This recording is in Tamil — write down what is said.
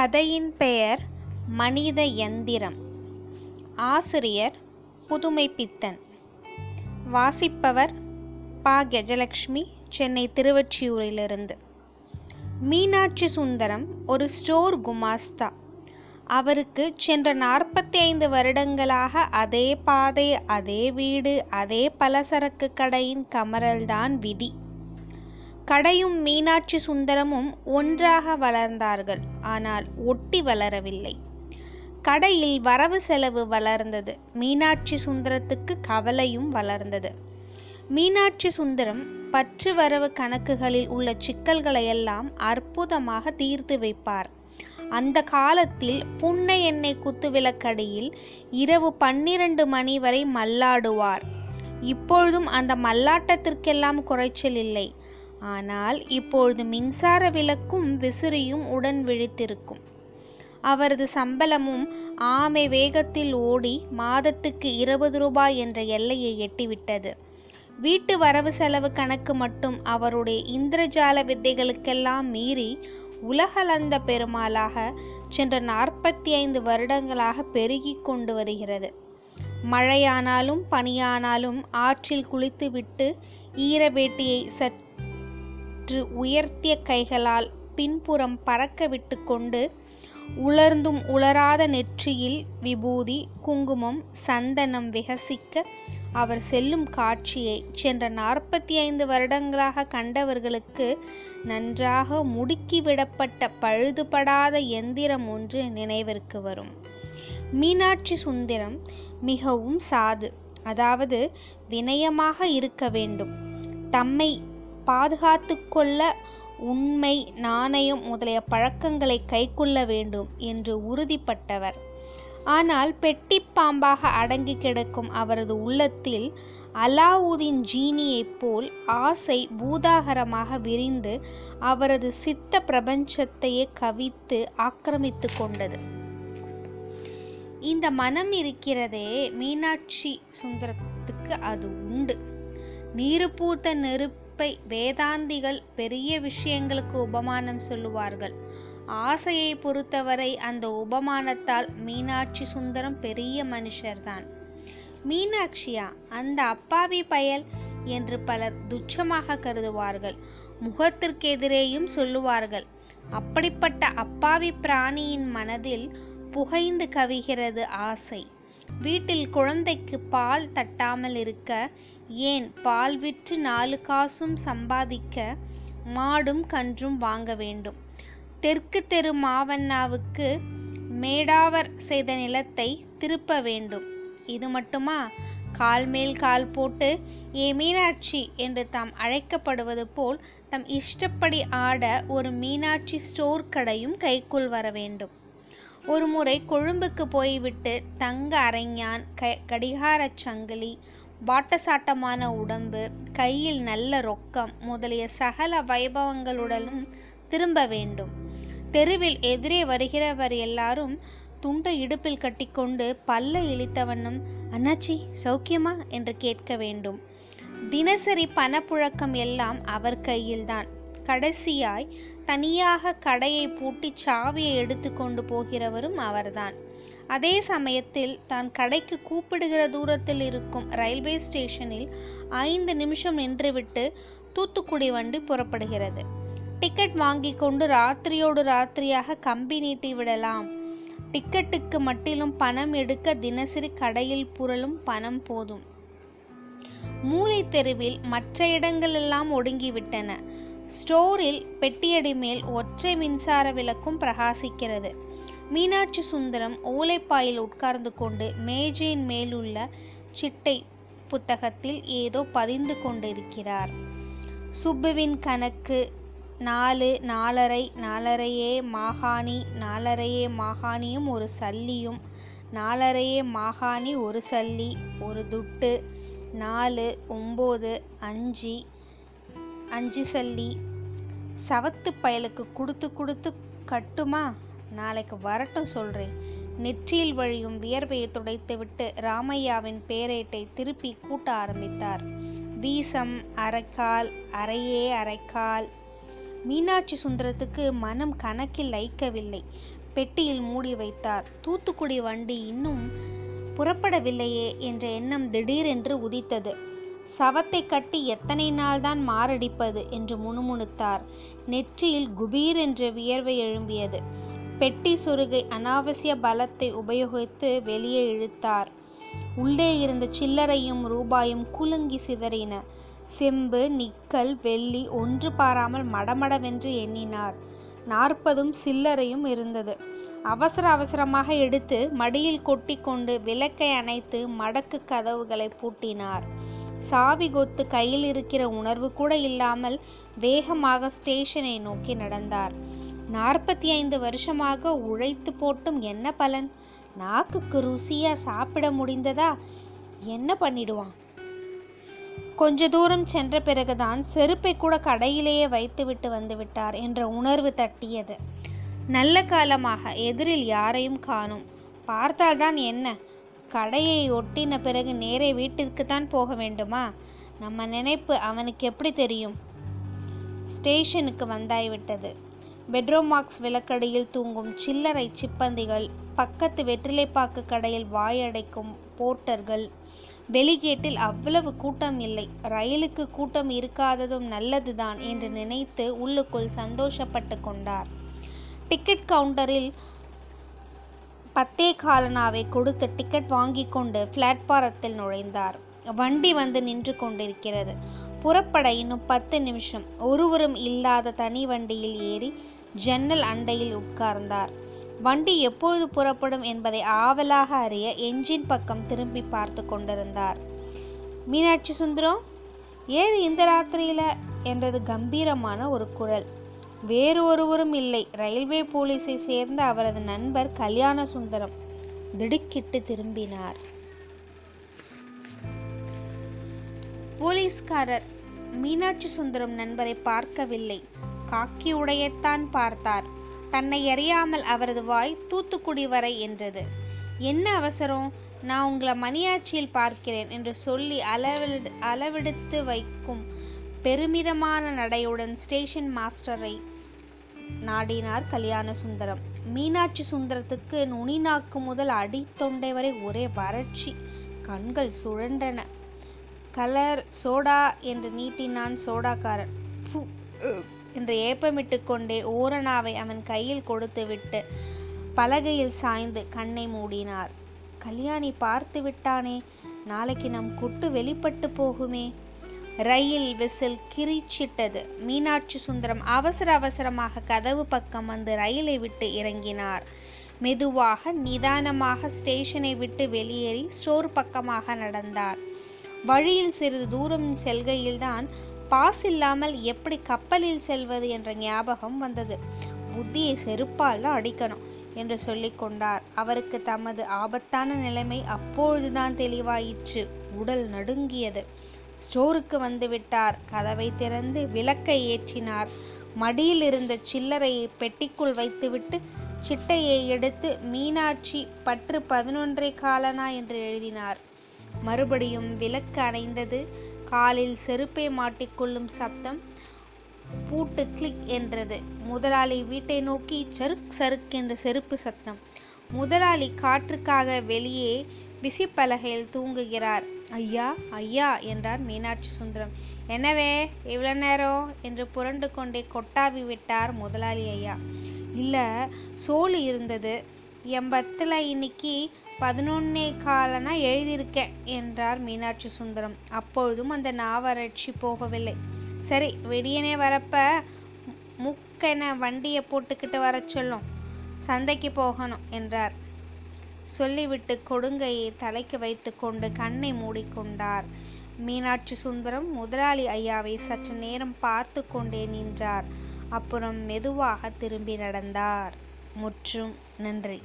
கதையின் பெயர் மனித எந்திரம். ஆசிரியர் புதுமைப்பித்தன் வாசிப்பவர் பா. கஜலக்ஷ்மி சென்னை திருவொற்றியூரிலிருந்து. மீனாட்சி சுந்தரம் ஒரு ஸ்டோர் குமாஸ்தா. அவருக்கு சென்ற நாற்பத்தி ஐந்து வருடங்களாக அதே பாதை அதே வீடு அதே பலசரக்கு கடையின் கமரல்தான் விதி. கடையும் மீனாட்சி சுந்தரமும் ஒன்றாக வளர்ந்தார்கள். ஆனால் ஒட்டி வளரவில்லை. கடையில் வரவு செலவு வளர்ந்தது. மீனாட்சி சுந்தரத்துக்கு கவலையும் வளர்ந்தது. மீனாட்சி சுந்தரம் பற்று வரவு கணக்குகளில் உள்ள சிக்கல்களையெல்லாம் அற்புதமாக தீர்த்து வைப்பார். அந்த காலத்தில் புன்னை எண்ணெய் குத்துவிளக்கடியில் இரவு பன்னிரண்டு மணி வரை மல்லாடுவார். இப்பொழுதும் அந்த மல்லாட்டத்திற்கெல்லாம் குறைச்சல் இல்லை. ஆனால் இப்பொழுது மின்சார விளக்கும் விசிறியும் உடன் விழித்திருக்கும். அவரது சம்பளமும் ஆமை வேகத்தில் ஓடி மாதத்துக்கு இருபது ரூபாய் என்ற எல்லையை எட்டிவிட்டது. வீட்டு வரவு செலவு கணக்கு மட்டும் அவருடைய இந்திரஜால வித்தைகளுக்கெல்லாம் மீறி உலகளந்த பெருமாளாக சென்ற நாற்பத்தி ஐந்து வருடங்களாக பெருகி கொண்டு வருகிறது. மழையானாலும் பனியானாலும் ஆற்றில் குளித்துவிட்டு ஈரவேட்டியை சற்று உயர்த்திய கைகளால் பின்புறம் பறக்க விட்டு கொண்டு உலர்ந்தும் உலராத நெற்றியில் விபூதி குங்குமம் சந்தனம் விகசிக்க அவர் செல்லும் காட்சியை சென்ற நாற்பத்தி ஐந்து வருடங்களாக கண்டவர்களுக்கு நன்றாக முடுக்கிவிடப்பட்ட பழுதுபடாத எந்திரம் ஒன்று நினைவிற்கு வரும். மீனாட்சி சுந்தரம் மிகவும் சாது அதாவது வினயமாக இருக்க வேண்டும். தம்மை பாதுகாத்து கொள்ள உண்மை நாணயம் முதலிய பழக்கங்களை கைக்கொள்ள வேண்டும் என்று உறுதிப்பட்டவர். ஆனால் பெட்டி பாம்பாக அடங்கி கிடக்கும் அவரது உள்ளத்தில் அலாவுதீன் ஜீனியைப் போல் ஆசை பூதாகரமாக விரிந்து அவரது சித்த பிரபஞ்சத்தையே கவித்து ஆக்கிரமித்து கொண்டது. இந்த மனம் இருக்கிறதே மீனாட்சி சுந்தரத்துக்கு அது உண்டு. நீரு பூத்த நெருப்பை வேதாந்திகள் பெரிய விஷயங்களுக்கு உபமானம் சொல்லுவார்கள். ஆசையை பொறுத்தவரை அந்த உபமானத்தால் மீனாட்சி சுந்தரம் பெரிய மனுஷர்தான். மீனாட்சியா? அந்த அப்பாவி பயல் என்று பலர் துச்சமாக கருதுவார்கள். முகத்திற்கு எதிரேயும் சொல்லுவார்கள். அப்படிப்பட்ட அப்பாவி பிராணியின் மனதில் புகைந்து கவிகிறது ஆசை. வீட்டில் குழந்தைக்கு பால் தட்டாமல் இருக்க ஏன் பால் விற்று நாலு காசும் சம்பாதிக்க மாடும் கன்றும் வாங்க வேண்டும்? தெற்கு தெரு மாவண்ணாவுக்கு மேடாவர் செய்த நிலத்தை திருப்ப வேண்டும். இது மட்டுமா? கால் மேல் கால் போட்டு ஏ மீனாட்சி என்று தாம் அழைக்கப்படுவது போல் தம் இஷ்டப்படி ஆட ஒரு மீனாட்சி ஸ்டோர் கடையும் கைக்குள் வர வேண்டும். ஒரு முறை கொழும்புக்கு போய்விட்டு தங்க அரைஞான் க கடிகாரச் சங்கிலி பாட்டசாட்டமான உடம்பு கையில் நல்ல ரொக்கம் முதலிய சகல வைபவங்களுடனும் திரும்ப வேண்டும். தெருவில் எதிரே வருகிறவர் எல்லாரும் துண்டை இடுப்பில் கட்டிக்கொண்டு பல்ல இழித்தவண்ணம் அண்ணாச்சி சௌக்கியமா? என்று கேட்க வேண்டும். தினசரி பணப்புழக்கம் எல்லாம் அவர் கையில்தான். கடைசியாய் தனியாக கடையை பூட்டி சாவியை எடுத்து கொண்டு போகிறவரும் அவர்தான். அதே சமயத்தில் தான் கடைக்கு கூப்பிடுகிற தூரத்தில் இருக்கும் ரயில்வே ஸ்டேஷனில் ஐந்து நிமிஷம் நின்றுவிட்டு தூத்துக்குடி வண்டி புறப்படுகிறது. டிக்கெட் வாங்கி கொண்டு ராத்திரியோடு ராத்திரியாக கம்பி நீட்டி விடலாம். டிக்கெட்டுக்கு மட்டிலும் பணம் எடுக்க தினசரி கடையில் புரளும் பணம் போதும். மூளை தெருவில் மற்ற இடங்களெல்லாம் ஒடுங்கிவிட்டன. ஸ்டோரில் பெட்டியடி மேல் ஒற்றை மின்சார விளக்கும் பிரகாசிக்கிறது. மீனாட்சி சுந்தரம் ஓலைப்பாயில் உட்கார்ந்து கொண்டு மேஜையின் மேலுள்ள சிட்டை புத்தகத்தில் ஏதோ பதிந்து கொண்டிருக்கிறார். சுப்புவின் கணக்கு நாலு நாலரை நாலரையே மாகாணி நாலரையே மாகாணியும் ஒரு சல்லியும் நாலரையே மாகாணி ஒரு சல்லி ஒரு துட்டு நாலு ஒம்பது அஞ்சு அஞ்சு சல்லி. சவத்து பயலுக்கு கொடுத்து கொடுத்து கட்டுமா? நாளைக்கு வரட்டும் சொல்கிறேன் நெற்றியில் வழியும் வியர்வையை துடைத்துவிட்டு ராமையாவின் பேரேட்டை திருப்பி கூட்ட ஆரம்பித்தார். வீசம் அரைக்கால் அரையே அரைக்கால். மீனாட்சி சுந்தரத்துக்கு மனம் கணக்கில் லைக்கவில்லை பெட்டியில் மூடி வைத்தார். தூத்துக்குடி வண்டி இன்னும் புறப்படவில்லையே என்ற எண்ணம் திடீரென்று உதித்தது. சவத்தை கட்டி எத்தனை நாள்தான் மாரடிப்பது என்று முணுமுணுத்தார். நெற்றியில் குபீர் என்ற வியர்வை எழும்பியது. பெட்டி சொருகை அனாவசிய பலத்தை உபயோகித்து வெளியே இழுத்தார். உள்ளே இருந்த சில்லறையும் ரூபாயும் குலுங்கி சிதறின. செம்பு நிக்கல் வெள்ளி ஒன்று பாராமல் மடமடவென்று எண்ணினார். நாற்பதும் சில்லறையும் இருந்தது. அவசர அவசரமாக எடுத்து மடியில் கொட்டி கொண்டு விளக்கை அணைத்து மடக்கு கதவுகளை பூட்டினார். சாவி கொத்து கையில் இருக்கிற உணர்வு கூட இல்லாமல் வேகமாக ஸ்டேஷனை நோக்கி நடந்தார். நாற்பத்தி ஐந்து வருஷமாக உழைத்து போட்டும் என்ன பலன்? நாக்குக்கு ருசியா சாப்பிட முடிந்ததா? என்ன பண்ணிடுவான்? கொஞ்ச தூரம் சென்ற பிறகுதான் செருப்பை கூட கடையிலேயே வைத்துவிட்டு வந்து விட்டார் என்ற உணர்வு தட்டியது. நல்ல காலமாக எதிரில் யாரையும் காணும். பார்த்தால்தான் என்ன? கடையை ஒட்டின பிறகு நேரே வீட்டிற்கு தான் போக வேண்டுமா? நம்ம நினைப்பு அவனுக்கு எப்படி தெரியும்? ஸ்டேஷனுக்கு வந்தாய்விட்டது பெட்ரோமாக்ஸ் மார்க்ஸ் விளக்கடியில் தூங்கும் சில்லறை சிப்பந்திகள் பக்கத்து வெற்றிலைப்பாக்கு கடையில் வாயடைக்கும் போர்ட்டர்கள். வெளிகேட்டில் அவ்வளவு கூட்டம் இல்லை. ரயிலுக்கு கூட்டம் இருக்காததும் நல்லதுதான் என்று நினைத்து உள்ளுக்குள் சந்தோஷப்பட்டு கொண்டார். டிக்கெட் கவுண்டரில் பத்தே காலனாவை கொடுத்து டிக்கெட் வாங்கி கொண்டு பிளாட்பாரத்தில் நுழைந்தார். வண்டி வந்து நின்று கொண்டிருக்கிறது. புறப்பட இன்னும் பத்து நிமிஷம். ஒருவரும் இல்லாத தனி வண்டியில் ஏறி ஜன்னல் அண்டையில் உட்கார்ந்தார். வண்டி எப்பொழுது புறப்படும் என்பதை ஆவலாக அறிய என்ஜின் பக்கம் திரும்பி பார்த்து கொண்டிருந்தார். மீனாட்சி சுந்தரம் ஏது இந்த ராத்திரியில? என்றது கம்பீரமான ஒரு குரல். வேறு ஒருவரும் இல்லை. ரயில்வே போலீஸை சேர்ந்த அவரது நண்பர் கல்யாண சுந்தரம். திடுக்கிட்டு திரும்பினார். போலீஸ்காரர் மீனாட்சி சுந்தரம் நண்பரை பார்க்கவில்லை. காக்கி உடையத்தான் பார்த்தார். தன்னை அறியாமல் அவரது வாய் தூத்துக்குடி வரை என்றது. என்ன அவசரம்? நான் உங்களை மணியாச்சியில் பார்க்கிறேன் என்று சொல்லி அளவெடு அளவெடுத்து வைக்கும் பெருமிதமான நடையுடன் ஸ்டேஷன் மாஸ்டரை நாடினார் கல்யாண சுந்தரம் மீனாட்சி சுந்தரத்துக்கு நுனி நாக்கு முதல் அடி தொண்டை வரை ஒரே வறட்சி. கண்கள் சுழண்டன கலர் சோடா என்று நீட்டினான் சோடாக்காரன். என்று ஏப்பமிட்டு கொண்டே ஓரணாவை அவன் கையில் கொடுத்துவிட்டு பலகையில் சாய்ந்து கண்ணை மூடினார். கல்யாணி பார்த்து விட்டானே நாளைக்கு நம் குட்டு வெளிப்பட்டு போகுமே. ரயில் விசில் கிரிச்சிட்டது. மீனாட்சி சுந்தரம் அவசர அவசரமாக கதவு பக்கம் வந்து ரயிலை விட்டு இறங்கினார். மெதுவாக நிதானமாக ஸ்டேஷனை விட்டு வெளியேறி ஸ்டோர் பக்கமாக நடந்தார். வழியில் சிறிது தூரம் செல்கையில்தான் பாஸ் இல்லாமல் எப்படி கப்பலில் செல்வது என்ற ஞாபகம் வந்தது. புத்தியை செருப்பால் தான் அடிக்கணும் என்று சொல்லிக்கொண்டார் அவருக்கு தமது ஆபத்தான நிலைமை அப்பொழுதுதான் தெளிவாயிற்று. உடல் நடுங்கியது. ஸ்டோருக்கு வந்துவிட்டார் கதவை திறந்து விளக்கை ஏற்றினார். மடியில் இருந்த சில்லறையை பெட்டிக்குள் வைத்துவிட்டு சிட்டையை எடுத்து மீனாட்சி பற்று பதினொன்றை காலனா? என்று எழுதினார். மறுபடியும் விளக்கு அணைந்தது காலில் செருப்பை மாட்டிக்கொள்ளும் சப்தம் பூட்டு கிளிக் என்றது. முதலாளி வீட்டை நோக்கி சருக் சருக் என்ற செருப்பு சத்தம். முதலாளி காற்றுக்காக வெளியே விசிப்பலகையில் தூங்குகிறார். ஐயா ஐயா என்றார் மீனாட்சி சுந்தரம். என்னவே இவ்வளோ நேரம்? என்று புரண்டு கொண்டே கொட்டாவி விட்டார் முதலாளி ஐயா. இல்லை சோளு இருந்தது. என் பத்தில் இன்னைக்கு பதினொன்னே காலனா எழுதியிருக்கேன் என்றார் மீனாட்சி சுந்தரம். அப்பொழுதும் அந்த நாவறட்சி போகவில்லை. சரி விடியனே வரப்ப முக்கென வண்டியை போட்டுக்கிட்டு வர சொல்லும். சந்தைக்கு போகணும் என்றார். சொல்லிவிட்டு கொடுங்கையை தலைக்கு வைத்துக்கொண்டு கண்ணை மூடிக்கொண்டார் மீனாட்சி சுந்தரம். முதலாளி ஐயாவை சற்று நேரம் பார்த்து கொண்டே நின்றார். அப்புறம் மெதுவாக திரும்பி நடந்தார். முற்றும் நன்றி.